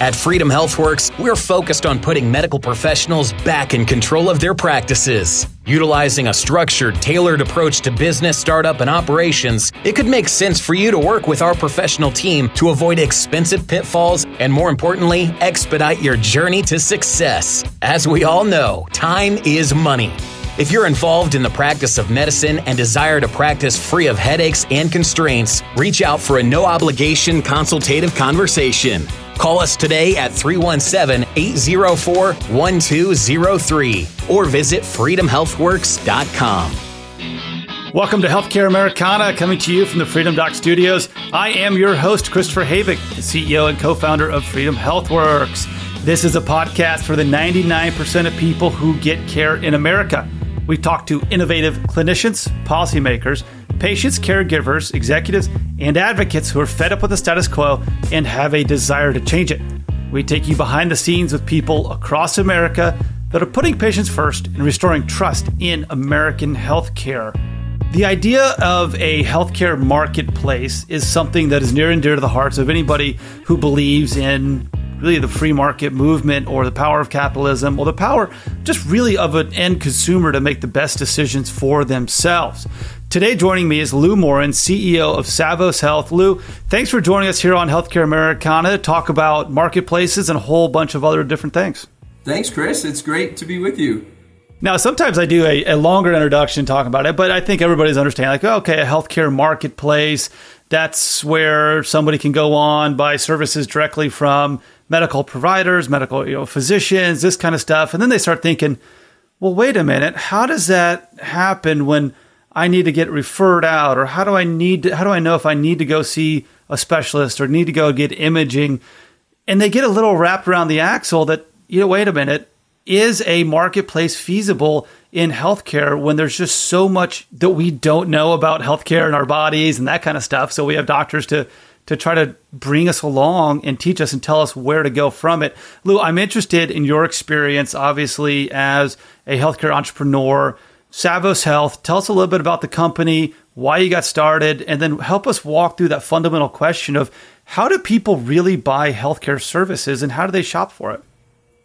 At Freedom HealthWorks, we're focused on putting medical professionals back in control of their practices. Utilizing a structured, tailored approach to business, startup, and operations, it could make sense for you to work with our professional team to avoid expensive pitfalls and, more importantly, expedite your journey to success. As we all know, time is money. If you're involved in the practice of medicine and desire to practice free of headaches and constraints, reach out for a no obligation consultative conversation. Call us today at 317 804 1203 or visit freedomhealthworks.com. Welcome to Healthcare Americana, coming to you from the Freedom Doc Studios. I am your host, Christopher Habig, the CEO and co founder of Freedom HealthWorks. This is a podcast for the 99% of people who get care in America. We talk to innovative clinicians, policymakers, patients, caregivers, executives, and advocates who are fed up with the status quo and have a desire to change it. We take you behind the scenes with people across America that are putting patients first and restoring trust in American healthcare. The idea of a healthcare marketplace is something that is near and dear to the hearts of anybody who believes in really the free market movement or the power of capitalism or the power just really of an end consumer to make the best decisions for themselves. Today, joining me is Lou Morin, CEO of SAVVOS Health. Lou, thanks for joining us here on Healthcare Americana to talk about marketplaces and a whole bunch of other different things. Thanks, Chris. It's great to be with you. Now, sometimes I do a, a longer introduction talking about it, but I think everybody's understanding like, okay, a healthcare marketplace, that's where somebody can go on, buy services directly from medical providers, medical you know, physicians, this kind of stuff. And then they start thinking, well, wait a minute, how does that happen when I need to get referred out, or how do I need to, how do I know if I need to go see a specialist or need to go get imaging? And they get a little wrapped around the axle that you know, wait a minute, is a marketplace feasible in healthcare when there's just so much that we don't know about healthcare and our bodies and that kind of stuff? So we have doctors to to try to bring us along and teach us and tell us where to go from it. Lou, I'm interested in your experience, obviously, as a healthcare entrepreneur. SAVVOS Health, tell us a little bit about the company, why you got started, and then help us walk through that fundamental question of how do people really buy healthcare services and how do they shop for it?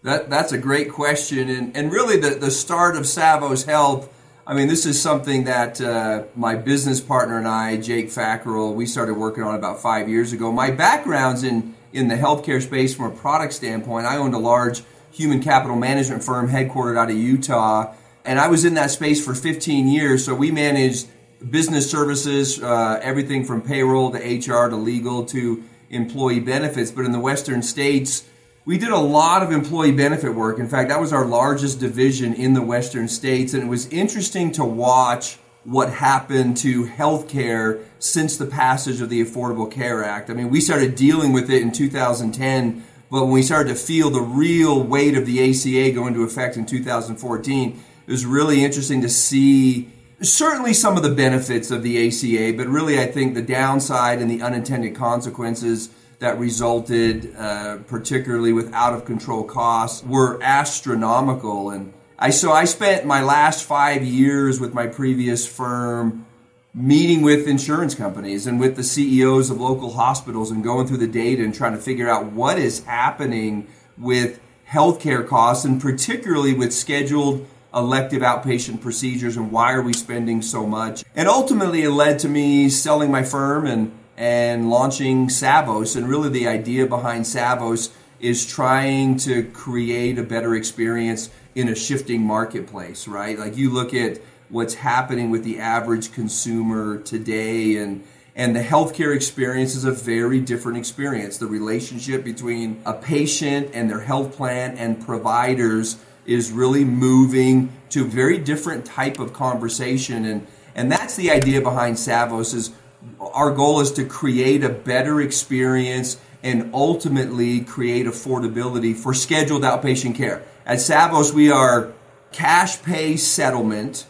That, that's a great question. And, and really, the, the start of SAVVOS Health I mean, this is something that uh, my business partner and I, Jake Fackrell, we started working on about five years ago. My background's in in the healthcare space from a product standpoint. I owned a large human capital management firm headquartered out of Utah, and I was in that space for 15 years. So we managed business services, uh, everything from payroll to HR to legal to employee benefits. But in the Western states, we did a lot of employee benefit work. In fact, that was our largest division in the Western states. And it was interesting to watch what happened to healthcare since the passage of the Affordable Care Act. I mean, we started dealing with it in 2010, but when we started to feel the real weight of the ACA go into effect in 2014, it was really interesting to see certainly some of the benefits of the ACA, but really I think the downside and the unintended consequences that resulted, uh, particularly with out of control costs, were astronomical. And I so I spent my last five years with my previous firm meeting with insurance companies and with the CEOs of local hospitals and going through the data and trying to figure out what is happening with healthcare costs and particularly with scheduled elective outpatient procedures and why are we spending so much. And ultimately it led to me selling my firm and and launching SAVVOS. And really, the idea behind SAVVOS is trying to create a better experience in a shifting marketplace, right? Like you look at what's happening with the average consumer today and and the healthcare experience is a very different experience. The relationship between a patient and their health plan and providers is really moving to a very different type of conversation and and that's the idea behind SAVVOS is our goal is to create a better experience and ultimately create affordability for scheduled outpatient care. At SAVVOS, we are cash pay settlement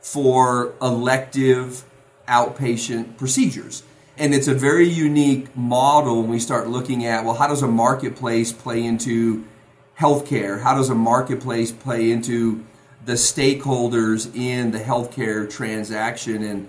for elective outpatient procedures. And it's a very unique model when we start looking at well, how does a marketplace play into healthcare? How does a marketplace play into the stakeholders in the healthcare transaction? And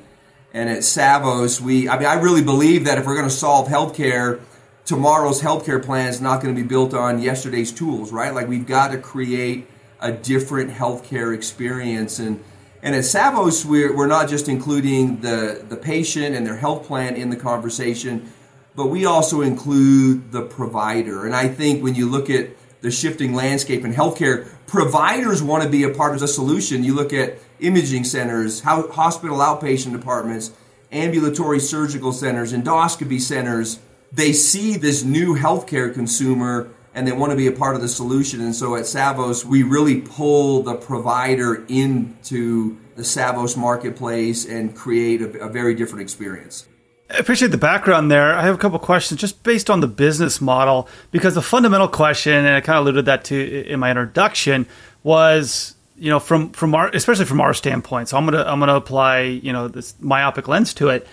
and at SAVVOS, we, I mean, I really believe that if we're going to solve healthcare tomorrow's healthcare plan is not going to be built on yesterday's tools, right? Like we've got to create a different healthcare experience and and at SAVVOS, we're, we're not just including the, the patient and their health plan in the conversation, but we also include the provider. And I think when you look at the shifting landscape in healthcare, providers want to be a part of the solution. You look at imaging centers, hospital outpatient departments, ambulatory surgical centers, endoscopy centers. They see this new healthcare consumer and they want to be a part of the solution. And so at SAVVOS, we really pull the provider into the SAVVOS marketplace and create a, a very different experience. I appreciate the background there. I have a couple questions just based on the business model because the fundamental question, and I kind of alluded that to in my introduction, was you know from from our especially from our standpoint. So I'm gonna I'm gonna apply you know this myopic lens to it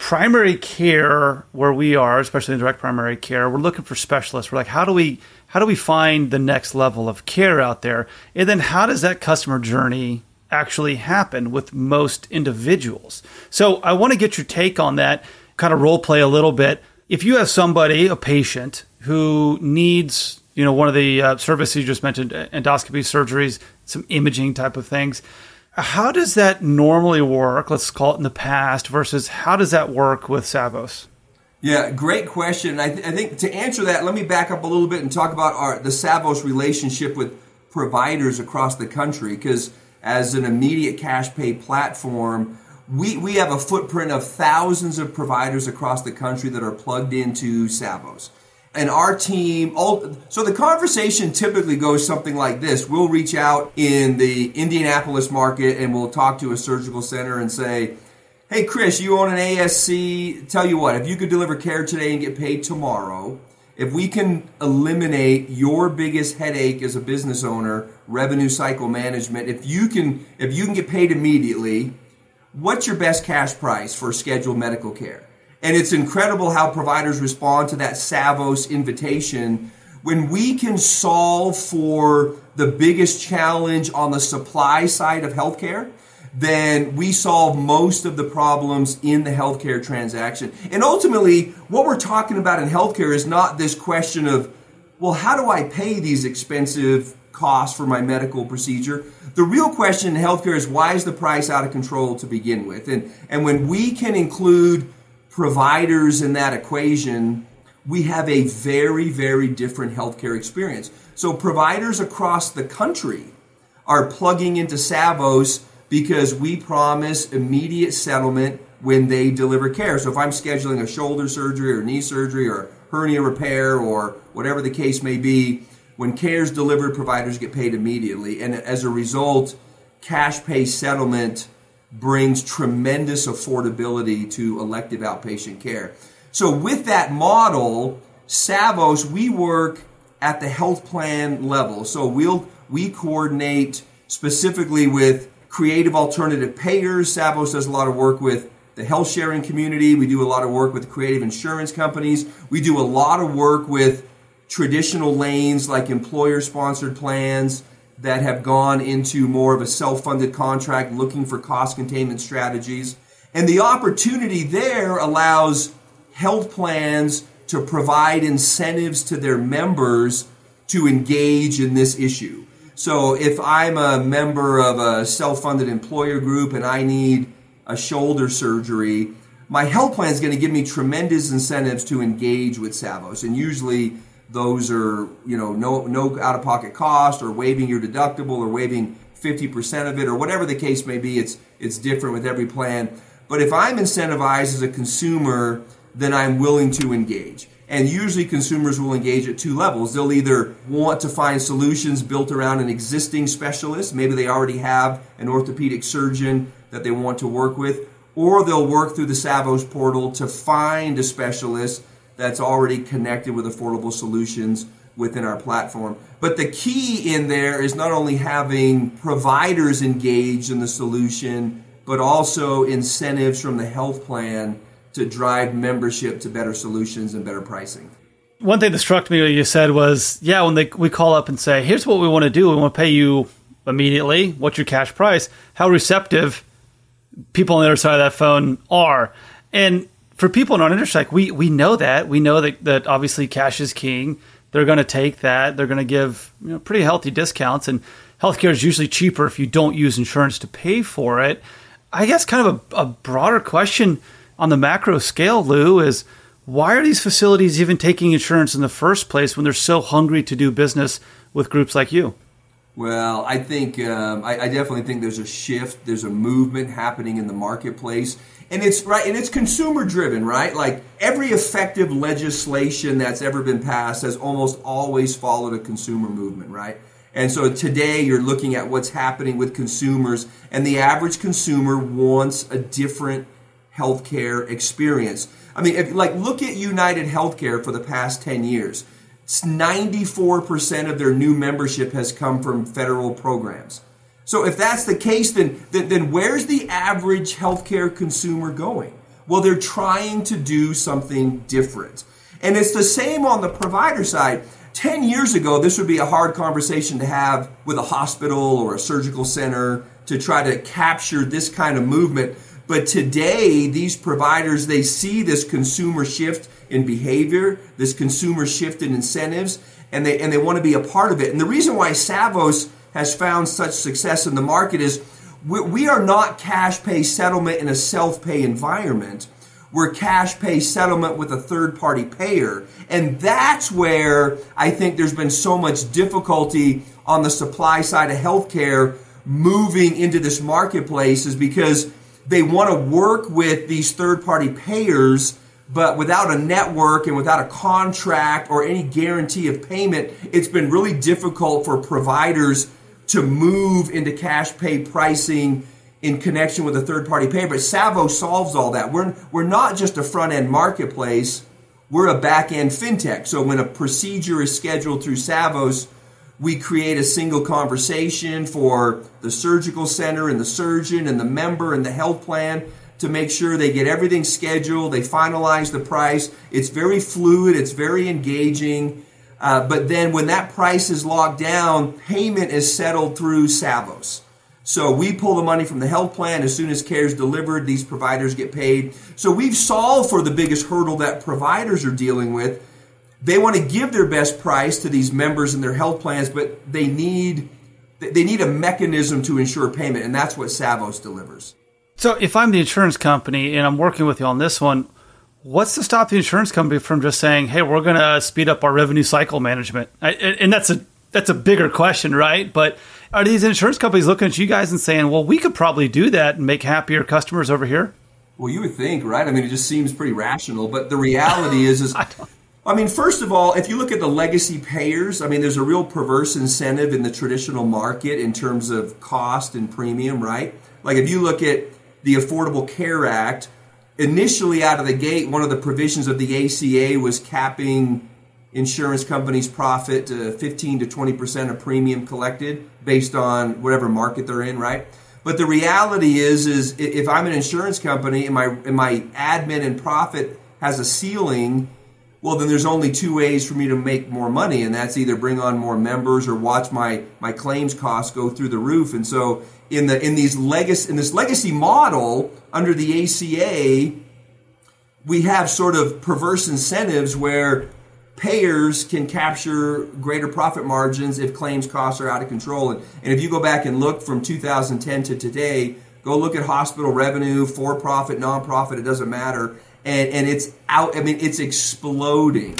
primary care where we are, especially in direct primary care, we're looking for specialists. We're like, how do we how do we find the next level of care out there? And then how does that customer journey actually happen with most individuals? So I want to get your take on that, kind of role play a little bit. If you have somebody, a patient, who needs, you know, one of the uh, services you just mentioned, endoscopy surgeries, some imaging type of things how does that normally work? Let's call it in the past versus how does that work with SAVVOS? Yeah, great question. I, th- I, think to answer that, let me back up a little bit and talk about our the SAVVOS relationship with providers across the country. Because as an immediate cash pay platform, we, we have a footprint of thousands of providers across the country that are plugged into SAVVOS and our team so the conversation typically goes something like this. We'll reach out in the indianapolis market and we'll talk to a surgical center and say hey chris you own an asc tell you what if you could deliver care today and get paid tomorrow if we can eliminate your biggest headache as a business owner revenue cycle management if you can if you can get paid immediately what's your best cash price for scheduled medical care and it's incredible how providers respond to that SAVVOS invitation. When we can solve for the biggest challenge on the supply side of healthcare, then we solve most of the problems in the healthcare transaction. And ultimately, what we're talking about in healthcare is not this question of, well, how do I pay these expensive costs for my medical procedure? The real question in healthcare is why is the price out of control to begin with? And, and when we can include providers in that equation, we have a very, very different healthcare experience. So, providers across the country are plugging into SAVVOS because we promise immediate settlement when they deliver care. So, if I'm scheduling a shoulder surgery or knee surgery or hernia repair or whatever the case may be, when care is delivered, providers get paid immediately. And as a result, cash pay settlement brings tremendous affordability to elective outpatient care. So, with that model, SAVVOS, we work at the health plan level. So, we'll, we coordinate specifically with creative alternative payers. SAVVOS does a lot of work with the health sharing community. We do a lot of work with creative insurance companies. We do a lot of work with traditional lanes like employer sponsored plans that have gone into more of a self funded contract looking for cost containment strategies. And the opportunity there allows health plans to provide incentives to their members to engage in this issue. So if I'm a member of a self funded employer group and I need a shoulder surgery, my health plan is going to give me tremendous incentives to engage with SAVVOS. And usually, those are you know no no out of pocket cost or waiving your deductible or waiving 50% of it or whatever the case may be it's it's different with every plan. But if i'm incentivized as a consumer then i'm willing to engage. And usually consumers will engage at two levels. They'll either want to find solutions built around an existing specialist maybe they already have an orthopedic surgeon that they want to work with or they'll work through the SAVVOS portal to find a specialist that's already connected with affordable solutions within our platform. But the key in there is not only having providers engaged in the solution, but also incentives from the health plan to drive membership to better solutions and better pricing. One thing that struck me what you said was, yeah, when they, we call up and say, here's what we want to do, we want to pay you immediately. What's your cash price? How receptive people on the other side of that phone are. And for people in our like we we know that we know that that obviously cash is king. They're going to take that. They're going to give you know, pretty healthy discounts, and healthcare is usually cheaper if you don't use insurance to pay for it. I guess kind of a, a broader question on the macro scale, Lou, is why are these facilities even taking insurance in the first place when they're so hungry to do business with groups like you? Well, I think um, I, I, definitely think there's a shift. There's a movement happening in the marketplace, and it's right, and it's consumer driven, right? Like every effective legislation that's ever been passed has almost always followed a consumer movement, right? And so today you're looking at what's happening with consumers, and the average consumer wants a different healthcare experience. I mean, if, like look at United Healthcare for the past 10 years. 94% of their new membership has come from federal programs. So if that's the case, then, then, then where's the average healthcare consumer going? Well, they're trying to do something different. And it's the same on the provider side. 10 years ago, this would be a hard conversation to have with a hospital or a surgical center to try to capture this kind of movement. But today, these providers, they see this consumer shift in behavior, this consumer shift in incentives, and they, and they want to be a part of it. And the reason why SAVVOS has found such success in the market is we, we are not cash pay settlement in a self pay environment. We're cash pay settlement with a third party payer. And that's where I think there's been so much difficulty on the supply side of healthcare moving into this marketplace is because they want to work with these third party payers, but without a network and without a contract or any guarantee of payment, it's been really difficult for providers to move into cash pay pricing in connection with a third party payer. But Savo solves all that. We're, we're not just a front end marketplace, we're a back end fintech. So when a procedure is scheduled through SAVVOS, we create a single conversation for the surgical center and the surgeon and the member and the health plan to make sure they get everything scheduled, they finalize the price. It's very fluid, it's very engaging. Uh, but then when that price is locked down, payment is settled through SAVVOS. So we pull the money from the health plan as soon as care is delivered, these providers get paid. So we've solved for the biggest hurdle that providers are dealing with they want to give their best price to these members in their health plans, but they need they need a mechanism to ensure payment, and that's what SAVVOS delivers. So, if I'm the insurance company and I'm working with you on this one, what's to stop the insurance company from just saying, "Hey, we're going to speed up our revenue cycle management"? I, and that's a that's a bigger question, right? But are these insurance companies looking at you guys and saying, "Well, we could probably do that and make happier customers over here"? Well, you would think, right? I mean, it just seems pretty rational. But the reality is, is I mean, first of all, if you look at the legacy payers, I mean, there's a real perverse incentive in the traditional market in terms of cost and premium, right? Like if you look at the Affordable Care Act, initially out of the gate, one of the provisions of the ACA was capping insurance companies' profit to 15 to 20 percent of premium collected based on whatever market they're in, right? But the reality is, is if I'm an insurance company and my and my admin and profit has a ceiling well then there's only two ways for me to make more money and that's either bring on more members or watch my my claims costs go through the roof. And so in the in these legacy in this legacy model under the ACA we have sort of perverse incentives where payers can capture greater profit margins if claims costs are out of control. And, and if you go back and look from 2010 to today go look at hospital revenue for profit nonprofit it doesn't matter and, and it's out. I mean, it's exploding.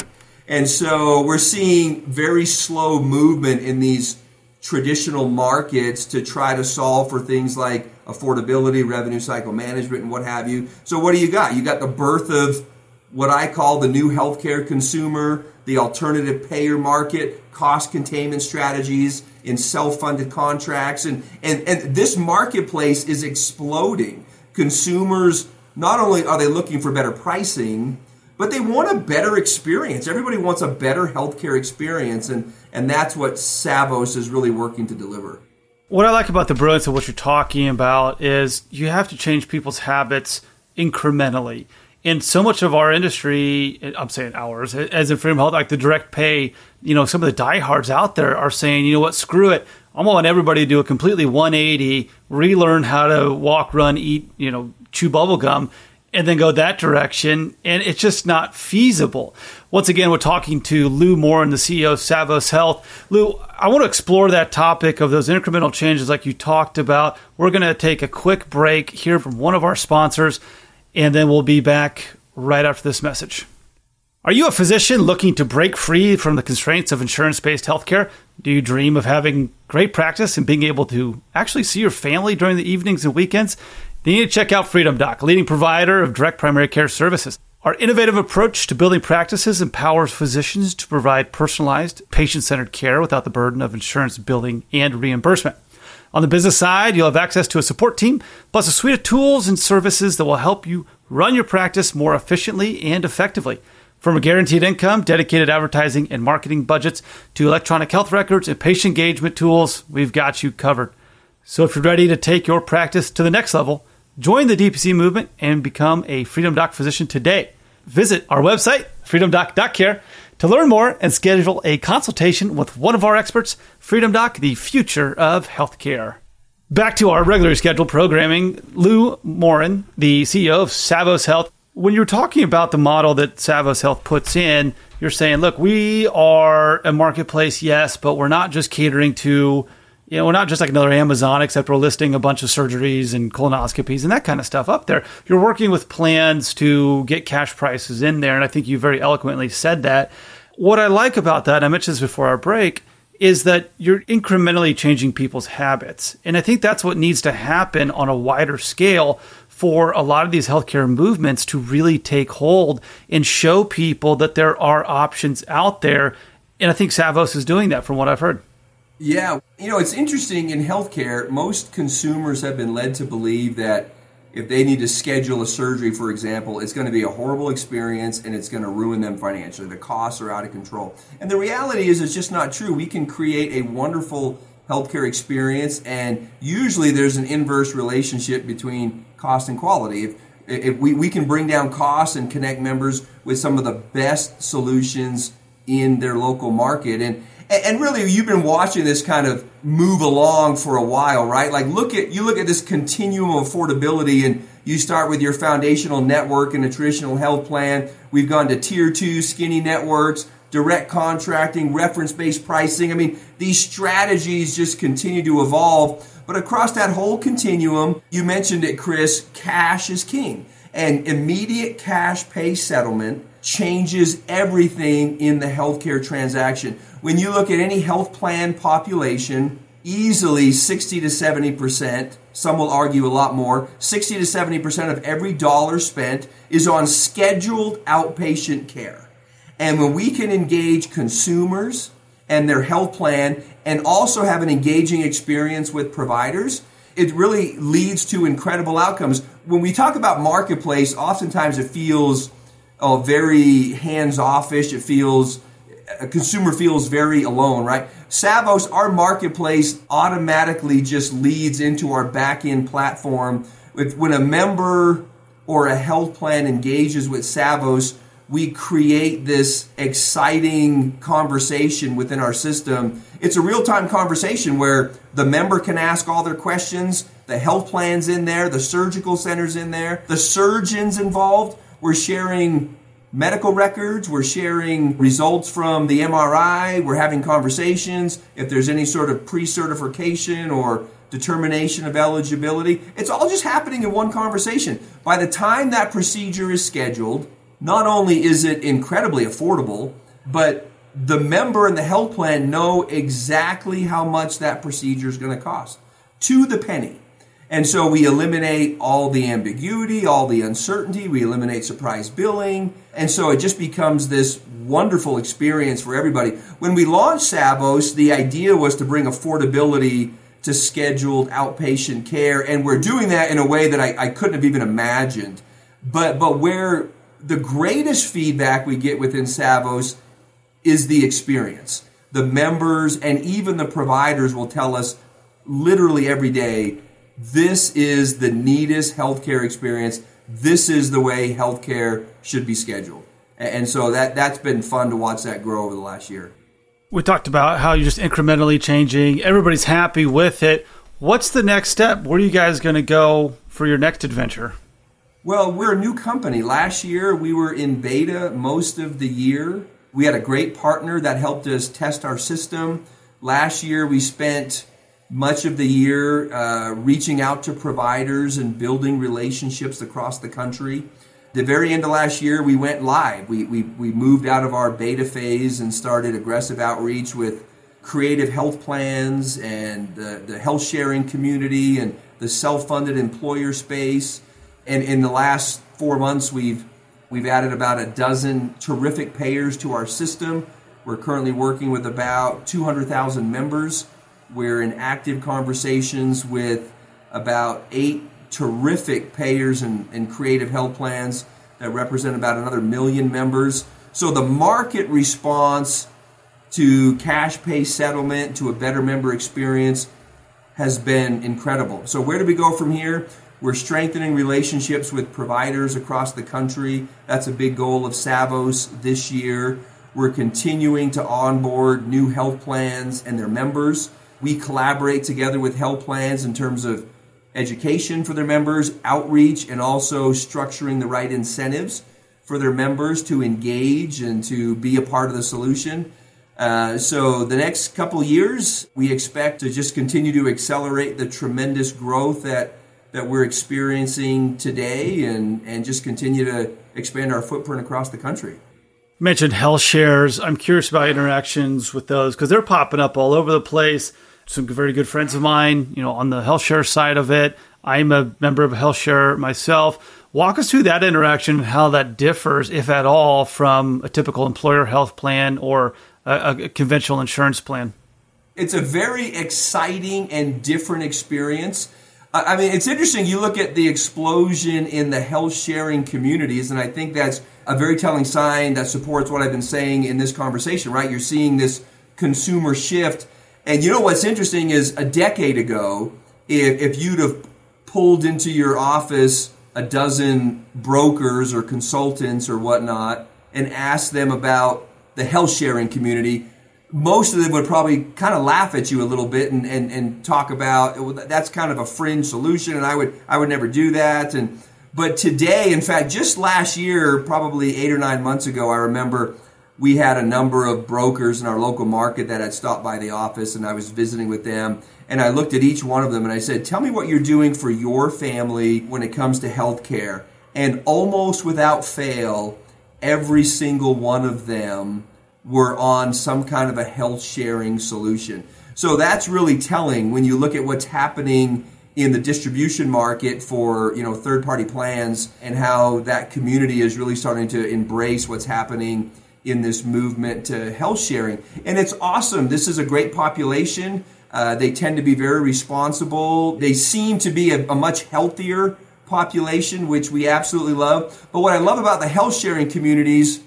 And so we're seeing very slow movement in these traditional markets to try to solve for things like affordability, revenue cycle management, and what have you. So, what do you got? You got the birth of what I call the new healthcare consumer, the alternative payer market, cost containment strategies in self funded contracts. And, and, and this marketplace is exploding. Consumers not only are they looking for better pricing, but they want a better experience. Everybody wants a better healthcare experience, and, and that's what SAVVOS is really working to deliver. What I like about the brilliance of what you're talking about is you have to change people's habits incrementally. And so much of our industry, I'm saying ours, as in Freedom Health, like the direct pay, you know, some of the diehards out there are saying, you know what, screw it. I'm going everybody to do a completely 180, relearn how to walk, run, eat, you know, chew bubble gum and then go that direction. And it's just not feasible. Once again, we're talking to Lou Morin, the CEO of SAVVOS Health. Lou, I want to explore that topic of those incremental changes like you talked about. We're going to take a quick break, hear from one of our sponsors, and then we'll be back right after this message. Are you a physician looking to break free from the constraints of insurance based healthcare? Do you dream of having great practice and being able to actually see your family during the evenings and weekends? Then you need to check out Freedom Doc, leading provider of direct primary care services. Our innovative approach to building practices empowers physicians to provide personalized, patient centered care without the burden of insurance billing and reimbursement. On the business side, you'll have access to a support team, plus a suite of tools and services that will help you run your practice more efficiently and effectively. From a guaranteed income, dedicated advertising and marketing budgets, to electronic health records and patient engagement tools, we've got you covered. So if you're ready to take your practice to the next level, join the DPC movement and become a Freedom Doc physician today. Visit our website, freedomdoc.care, to learn more and schedule a consultation with one of our experts, Freedom Doc, the future of healthcare. Back to our regularly scheduled programming, Lou Morin, the CEO of SAVVOS Health, when you're talking about the model that SAVVOS Health puts in, you're saying, look, we are a marketplace, yes, but we're not just catering to, you know, we're not just like another Amazon, except we're listing a bunch of surgeries and colonoscopies and that kind of stuff up there. You're working with plans to get cash prices in there. And I think you very eloquently said that. What I like about that, I mentioned this before our break, is that you're incrementally changing people's habits. And I think that's what needs to happen on a wider scale for a lot of these healthcare movements to really take hold and show people that there are options out there. And I think SAVVOS is doing that from what I've heard. Yeah. You know, it's interesting in healthcare, most consumers have been led to believe that if they need to schedule a surgery, for example, it's going to be a horrible experience and it's going to ruin them financially. The costs are out of control. And the reality is, it's just not true. We can create a wonderful healthcare experience, and usually there's an inverse relationship between cost and quality. If, if we, we can bring down costs and connect members with some of the best solutions in their local market, and and really you've been watching this kind of move along for a while right like look at you look at this continuum of affordability and you start with your foundational network and a traditional health plan we've gone to tier 2 skinny networks direct contracting, reference based pricing. I mean, these strategies just continue to evolve. But across that whole continuum, you mentioned it, Chris, cash is king. And immediate cash pay settlement changes everything in the healthcare transaction. When you look at any health plan population, easily 60 to 70%, some will argue a lot more, 60 to 70% of every dollar spent is on scheduled outpatient care. And when we can engage consumers and their health plan and also have an engaging experience with providers, it really leads to incredible outcomes. When we talk about marketplace, oftentimes it feels oh, very hands offish. It feels, a consumer feels very alone, right? SAVVOS, our marketplace automatically just leads into our back end platform. If, When a member or a health plan engages with SAVVOS, we create this exciting conversation within our system. It's a real time conversation where the member can ask all their questions, the health plans in there, the surgical centers in there, the surgeons involved. We're sharing medical records, we're sharing results from the MRI, we're having conversations. If there's any sort of pre certification or determination of eligibility, it's all just happening in one conversation. By the time that procedure is scheduled, not only is it incredibly affordable, but the member and the health plan know exactly how much that procedure is going to cost to the penny. And so we eliminate all the ambiguity, all the uncertainty, we eliminate surprise billing. And so it just becomes this wonderful experience for everybody. When we launched SAVVOS, the idea was to bring affordability to scheduled outpatient care. And we're doing that in a way that I, I couldn't have even imagined. But, but where the greatest feedback we get within SAVVOS is the experience. The members and even the providers will tell us literally every day this is the neatest healthcare experience. This is the way healthcare should be scheduled. And so that, that's been fun to watch that grow over the last year. We talked about how you're just incrementally changing. Everybody's happy with it. What's the next step? Where are you guys going to go for your next adventure? Well, we're a new company. Last year, we were in beta most of the year. We had a great partner that helped us test our system. Last year, we spent much of the year uh, reaching out to providers and building relationships across the country. The very end of last year, we went live. We, we, we moved out of our beta phase and started aggressive outreach with creative health plans and the, the health sharing community and the self funded employer space and in the last four months, we've we've added about a dozen terrific payers to our system. We're currently working with about 200,000 members. We're in active conversations with about eight terrific payers and, and creative health plans that represent about another million members. So the market response to cash pay settlement, to a better member experience, has been incredible. So, where do we go from here? We're strengthening relationships with providers across the country. That's a big goal of SAVVOS this year. We're continuing to onboard new health plans and their members. We collaborate together with health plans in terms of education for their members, outreach, and also structuring the right incentives for their members to engage and to be a part of the solution. Uh, so the next couple years, we expect to just continue to accelerate the tremendous growth that that we're experiencing today and, and just continue to expand our footprint across the country. Mentioned health shares. I'm curious about interactions with those because they're popping up all over the place. Some very good friends of mine, you know, on the health share side of it. I'm a member of a health share myself. Walk us through that interaction and how that differs, if at all, from a typical employer health plan or a, a conventional insurance plan. It's a very exciting and different experience I mean, it's interesting. You look at the explosion in the health sharing communities, and I think that's a very telling sign that supports what I've been saying in this conversation, right? You're seeing this consumer shift. And you know what's interesting is a decade ago, if, if you'd have pulled into your office a dozen brokers or consultants or whatnot and asked them about the health sharing community, most of them would probably kind of laugh at you a little bit and, and, and talk about that's kind of a fringe solution and I would I would never do that and but today in fact just last year probably 8 or 9 months ago I remember we had a number of brokers in our local market that had stopped by the office and I was visiting with them and I looked at each one of them and I said tell me what you're doing for your family when it comes to health care and almost without fail every single one of them were on some kind of a health sharing solution. So that's really telling when you look at what's happening in the distribution market for you know third party plans and how that community is really starting to embrace what's happening in this movement to health sharing. And it's awesome. This is a great population. Uh, they tend to be very responsible. They seem to be a, a much healthier population which we absolutely love. But what i love about the health sharing communities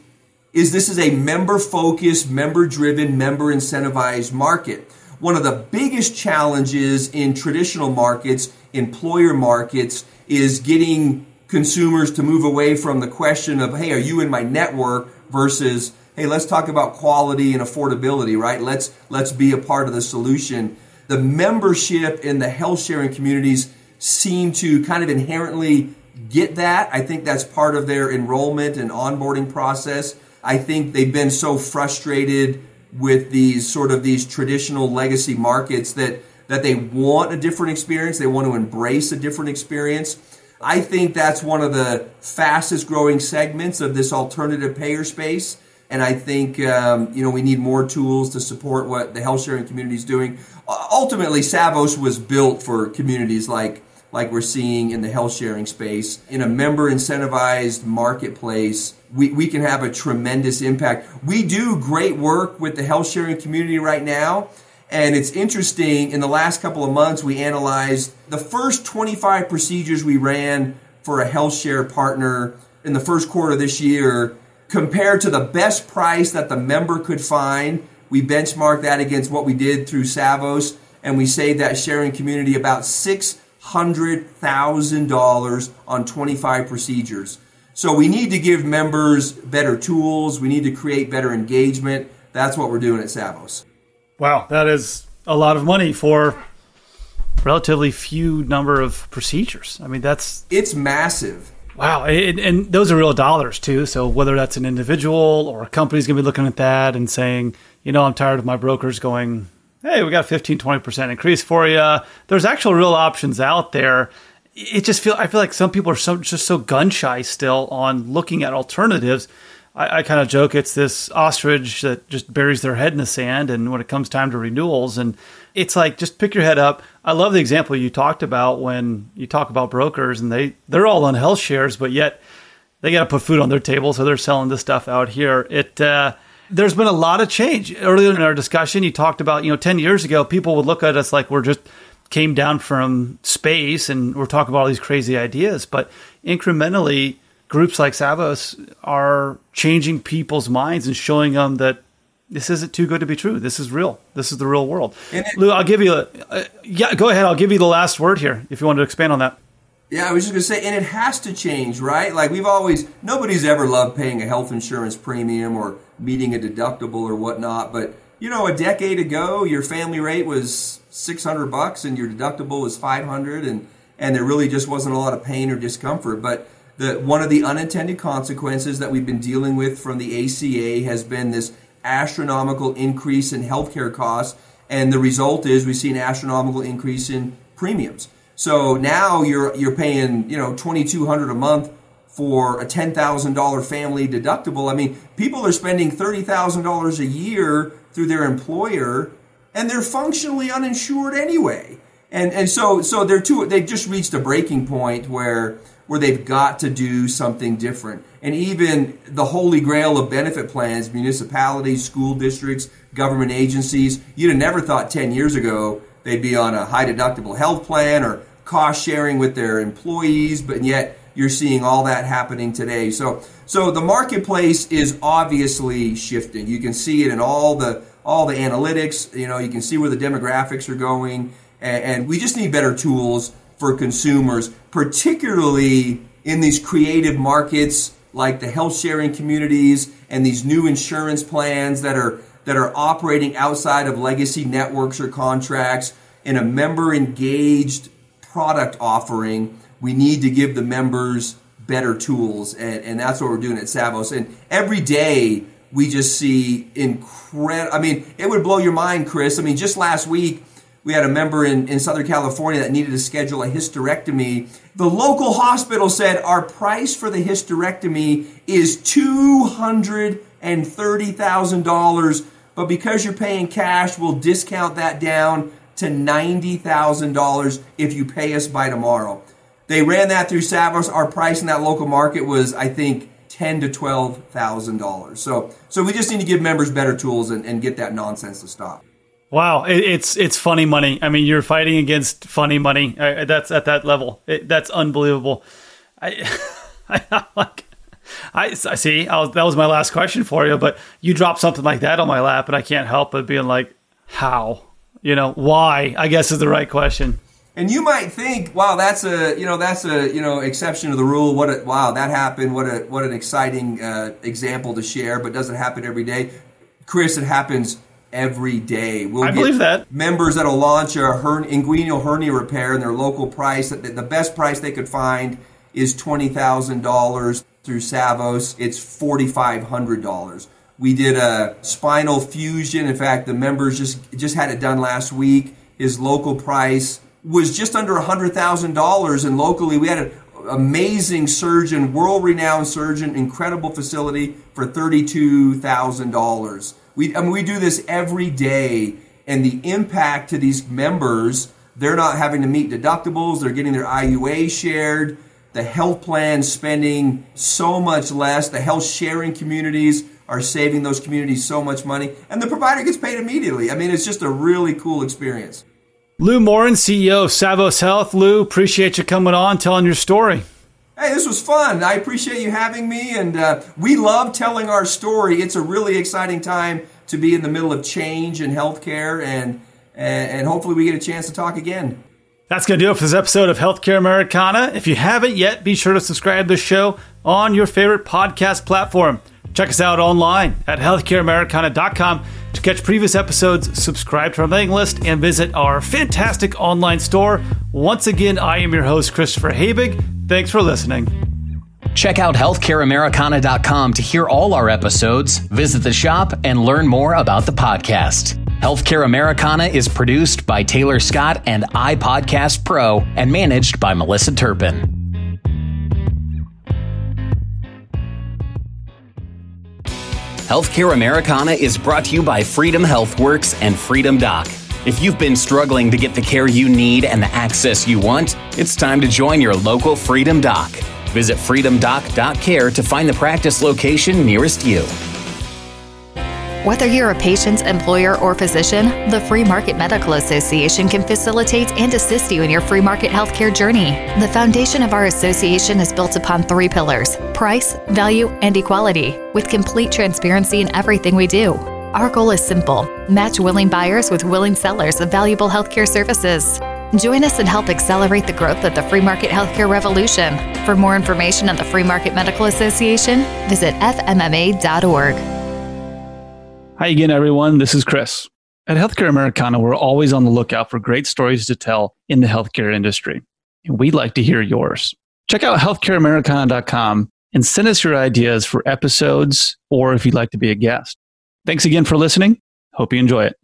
is this is a member focused, member driven, member incentivized market. One of the biggest challenges in traditional markets, employer markets, is getting consumers to move away from the question of, hey, are you in my network versus, hey, let's talk about quality and affordability, right? Let's let's be a part of the solution. The membership in the health sharing communities seem to kind of inherently get that. I think that's part of their enrollment and onboarding process. I think they've been so frustrated with these sort of these traditional legacy markets that that they want a different experience. They want to embrace a different experience. I think that's one of the fastest growing segments of this alternative payer space. And I think um, you know we need more tools to support what the health sharing community is doing. Ultimately, SAVVOS was built for communities like like we're seeing in the health sharing space. In a member incentivized marketplace, we, we can have a tremendous impact. We do great work with the health sharing community right now. And it's interesting, in the last couple of months, we analyzed the first 25 procedures we ran for a health share partner in the first quarter this year compared to the best price that the member could find. We benchmarked that against what we did through SAVVOS, and we saved that sharing community about six $100,000 on 25 procedures. So we need to give members better tools. We need to create better engagement. That's what we're doing at SAVVOS. Wow, that is a lot of money for relatively few number of procedures. I mean, that's it's massive. Wow, and, and those are real dollars too. So whether that's an individual or a company's going to be looking at that and saying, you know, I'm tired of my brokers going, hey, we got a 15, 20% increase for you. There's actual real options out there. It just feel I feel like some people are so just so gun shy still on looking at alternatives. I, I kind of joke it's this ostrich that just buries their head in the sand, and when it comes time to renewals, and it's like just pick your head up. I love the example you talked about when you talk about brokers, and they they're all on health shares, but yet they got to put food on their table, so they're selling this stuff out here. It uh, there's been a lot of change. Earlier in our discussion, you talked about you know ten years ago, people would look at us like we're just came down from space, and we're talking about all these crazy ideas, but incrementally groups like SAVVOS are changing people's minds and showing them that this isn't too good to be true. This is real. This is the real world. It, Lou, I'll give you a uh, yeah. Go ahead. I'll give you the last word here if you want to expand on that. Yeah, I was just going to say, and it has to change, right? Like we've always, nobody's ever loved paying a health insurance premium or meeting a deductible or whatnot. But you know, a decade ago, your family rate was six hundred bucks and your deductible was five hundred, and and there really just wasn't a lot of pain or discomfort. But the one of the unintended consequences that we've been dealing with from the ACA has been this astronomical increase in healthcare costs, and the result is we see an astronomical increase in premiums. So now you're you're paying you know twenty two hundred a month for a ten thousand dollar family deductible. I mean, people are spending thirty thousand dollars a year through their employer, and they're functionally uninsured anyway. And and so so they're too they've just reached a breaking point where where they've got to do something different. And even the holy grail of benefit plans, municipalities, school districts, government agencies, you'd have never thought 10 years ago they'd be on a high deductible health plan or cost sharing with their employees, but yet you're seeing all that happening today. So so the marketplace is obviously shifting. You can see it in all the all the analytics, you know, you can see where the demographics are going and, and we just need better tools for consumers, particularly in these creative markets like the health sharing communities and these new insurance plans that are that are operating outside of legacy networks or contracts in a member engaged product offering we need to give the members better tools and, and that's what we're doing at SAVVOS and every day we just see incredible i mean it would blow your mind chris i mean just last week we had a member in, in Southern California that needed to schedule a hysterectomy. The local hospital said our price for the hysterectomy is $230,000, but because you're paying cash, we'll discount that down to $90,000 if you pay us by tomorrow. They ran that through SAVVOS. Our price in that local market was, I think, ten to twelve thousand dollars. So, so we just need to give members better tools and, and get that nonsense to stop. Wow, it, it's it's funny money. I mean, you're fighting against funny money. That's at that level. That's unbelievable. I, I like. I, I see. I was, that was my last question for you, but you drop something like that on my lap, and I can't help but being like, "How? You know, why?" I guess is the right question. And you might think, "Wow, that's a you know that's a you know exception to the rule. What a, wow that happened. What a what an exciting uh, example to share." But does it happen every day, Chris? It happens every day. We'll I believe that. Members that'll launch a hern- inguinal hernia repair in their local price. The best price they could find is $20,000 through SAVVOS. It's $4,500. We did a spinal fusion. In fact, the members just, just had it done last week. His local price was just under $100,000. And locally, we had an amazing surgeon, world renowned surgeon, incredible facility for $32,000. We, I mean, we do this every day, and the impact to these members, they're not having to meet deductibles, they're getting their IUA shared, the health plan spending so much less, the health sharing communities are saving those communities so much money, and the provider gets paid immediately. I mean, it's just a really cool experience. Lou Morin, CEO of SAVVOS Health. Lou, appreciate you coming on, telling your story. Hey, this was fun. I appreciate you having me, and uh, we love telling our story. It's a really exciting time to be in the middle of change in healthcare, and and hopefully we get a chance to talk again. That's going to do it for this episode of Healthcare Americana. If you haven't yet, be sure to subscribe to the show on your favorite podcast platform. Check us out online at healthcareamericana.com to catch previous episodes, subscribe to our mailing list, and visit our fantastic online store. Once again, I am your host, Christopher Habig. Thanks for listening. Check out healthcareamericana.com to hear all our episodes, visit the shop, and learn more about the podcast. Healthcare Americana is produced by Taylor Scott and iPodcast Pro and managed by Melissa Turpin. Healthcare Americana is brought to you by Freedom Health Works and Freedom Doc. If you've been struggling to get the care you need and the access you want, it's time to join your local Freedom Doc. Visit freedomdoc.care to find the practice location nearest you. Whether you're a patient, employer, or physician, the Free Market Medical Association can facilitate and assist you in your free market healthcare journey. The foundation of our association is built upon three pillars price, value, and equality, with complete transparency in everything we do. Our goal is simple match willing buyers with willing sellers of valuable healthcare services. Join us and help accelerate the growth of the free market healthcare revolution. For more information on the Free Market Medical Association, visit fmma.org. Hi again, everyone. This is Chris. At Healthcare Americana, we're always on the lookout for great stories to tell in the healthcare industry. And we'd like to hear yours. Check out healthcareamericana.com and send us your ideas for episodes or if you'd like to be a guest. Thanks again for listening. Hope you enjoy it.